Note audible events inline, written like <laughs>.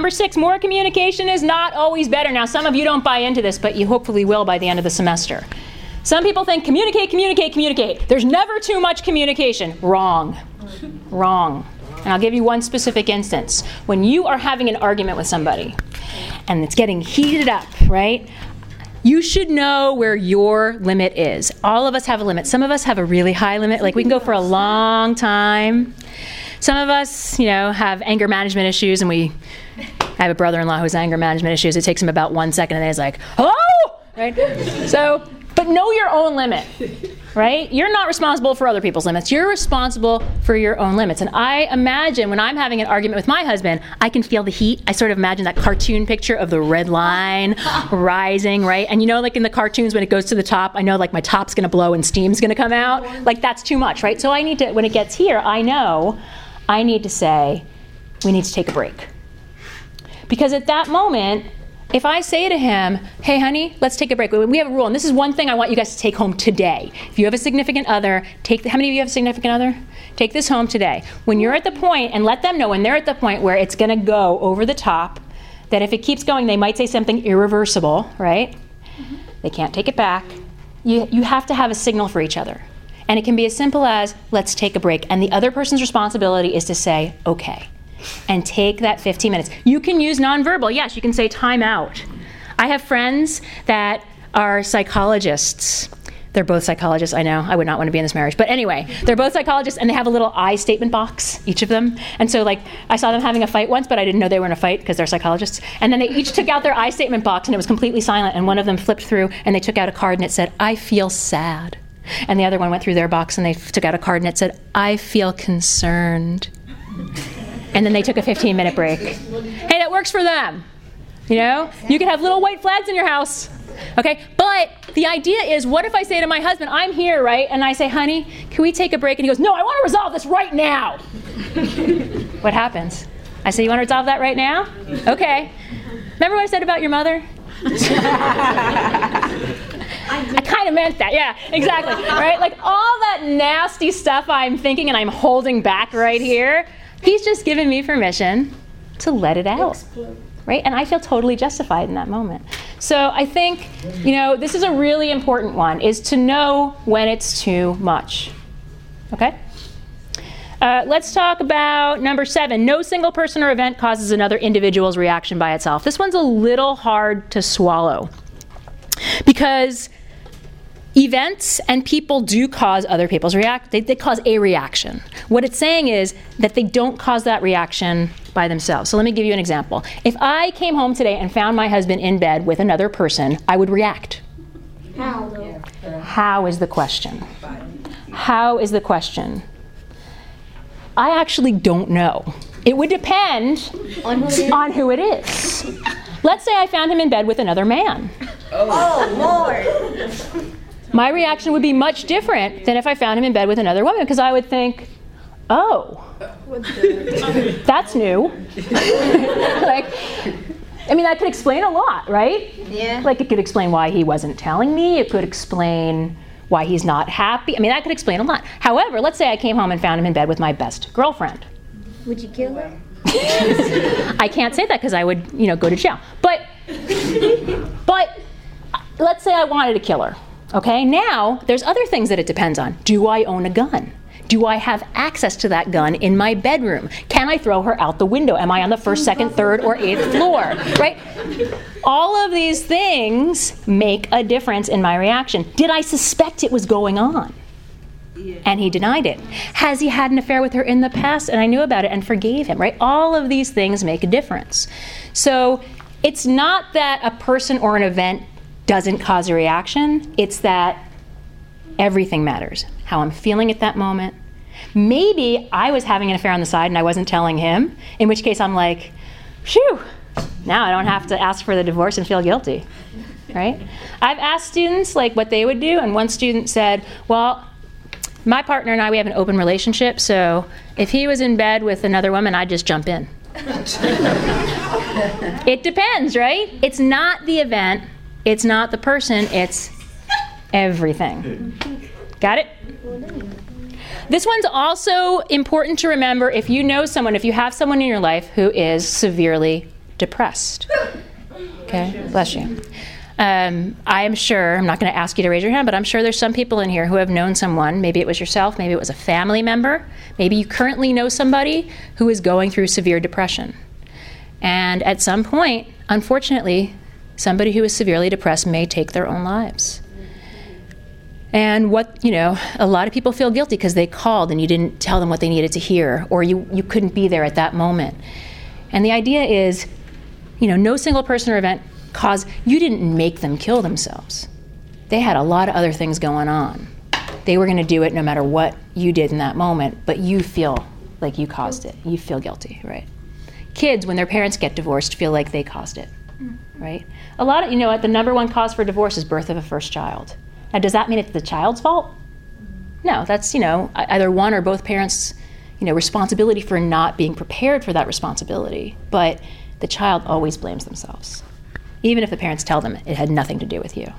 Number six, more communication is not always better. Now, some of you don't buy into this, but you hopefully will by the end of the semester. Some people think communicate, communicate, communicate. There's never too much communication. Wrong. Wrong. And I'll give you one specific instance. When you are having an argument with somebody and it's getting heated up, right? You should know where your limit is. All of us have a limit. Some of us have a really high limit, like we can go for a long time. Some of us, you know, have anger management issues, and we I have a brother-in-law who has anger management issues. It takes him about one second, and then he's like, "Hello," right? So, but know your own limit, right? You're not responsible for other people's limits. You're responsible for your own limits. And I imagine when I'm having an argument with my husband, I can feel the heat. I sort of imagine that cartoon picture of the red line <laughs> rising, right? And you know, like in the cartoons, when it goes to the top, I know like my top's gonna blow and steam's gonna come out. Like that's too much, right? So I need to, when it gets here, I know I need to say, we need to take a break. Because at that moment, if I say to him, hey, honey, let's take a break. We have a rule, and this is one thing I want you guys to take home today. If you have a significant other, take the, how many of you have a significant other? Take this home today. When you're at the point, and let them know when they're at the point where it's going to go over the top, that if it keeps going, they might say something irreversible, right? Mm-hmm. They can't take it back. You, you have to have a signal for each other. And it can be as simple as, let's take a break. And the other person's responsibility is to say, okay and take that 15 minutes. You can use nonverbal. Yes, you can say time out. I have friends that are psychologists. They're both psychologists, I know. I would not want to be in this marriage. But anyway, they're both psychologists and they have a little I statement box, each of them. And so, like, I saw them having a fight once, but I didn't know they were in a fight because they're psychologists. And then they each took out their I statement box and it was completely silent. And one of them flipped through and they took out a card and it said, I feel sad. And the other one went through their box and they took out a card and it said, I feel concerned and then they took a 15 minute break. Hey, that works for them. You know, you can have little white flags in your house. Okay, but the idea is what if I say to my husband, I'm here, right? And I say, honey, can we take a break? And he goes, no, I want to resolve this right now. <laughs> what happens? I say, you want to resolve that right now? Okay. Remember what I said about your mother? I kind of meant that. Yeah, exactly. Right? Like all that nasty stuff I'm thinking and I'm holding back right here He's just given me permission to let it out. Right? And I feel totally justified in that moment. So I think, you know, this is a really important one is to know when it's too much. Okay? Uh, let's talk about number seven. No single person or event causes another individual's reaction by itself. This one's a little hard to swallow because events and people do cause other people's react they, they, cause a reaction. What it's saying is that they don't cause that reaction by themselves. So let me give you an example. If i came home today and found my husband in bed with another person i would react. How? How is the question? How is the question i actually don't know it would depend on who, on who it is let's say i found him in bed with another man oh, oh lord my reaction would be much different than if I found him in bed with another woman because I would think, oh, that's new. <laughs> like, I mean, that could explain a lot, right? Yeah. Like, it could explain why he wasn't telling me. It could explain why he's not happy. I mean, that could explain a lot. However, let's say I came home and found him in bed with my best girlfriend. Would you kill her? <laughs> I can't say that because I would, you know, go to jail. But, but let's say I wanted to kill her. Okay, now there's other things that it depends on. Do I own a gun? Do I have access to that gun in my bedroom? Can I throw her out the window? Am I on the first, second, third, or eighth floor? Right? All of these things make a difference in my reaction. Did I suspect it was going on? And he denied it. Has he had an affair with her in the past and I knew about it and forgave him, right? All of these things make a difference. So it's not that a person or an event doesn't cause a reaction. It's that everything matters. How I'm feeling at that moment. Maybe I was having an affair on the side and I wasn't telling him, in which case I'm like, phew, now I don't have to ask for the divorce and feel guilty. Right? I've asked students like what they would do, and one student said, Well, my partner and I, we have an open relationship, so if he was in bed with another woman, I'd just jump in. <laughs> it depends, right? It's not the event, it's not the person, it's everything. Got it? This one's also important to remember if you know someone, if you have someone in your life who is severely depressed. Okay, bless you. Um, I am sure, I'm not going to ask you to raise your hand, but I'm sure there's some people in here who have known someone. Maybe it was yourself, maybe it was a family member, maybe you currently know somebody who is going through severe depression. And at some point, unfortunately, somebody who is severely depressed may take their own lives. And what, you know, a lot of people feel guilty because they called and you didn't tell them what they needed to hear, or you, you couldn't be there at that moment. And the idea is, you know, no single person or event caused, you didn't make them kill themselves. They had a lot of other things going on. They were going to do it no matter what you did in that moment, but you feel like you caused it. You feel guilty, right? Kids, when their parents get divorced, feel like they caused it, mm-hmm. right? A lot of, you know what, the number one cause for divorce is birth of a first child. Now, does that mean it's the child's fault? No, that's, you know, either one or both parents, you know, responsibility for not being prepared for that responsibility. But the child always blames themselves, even if the parents tell them it had nothing to do with you.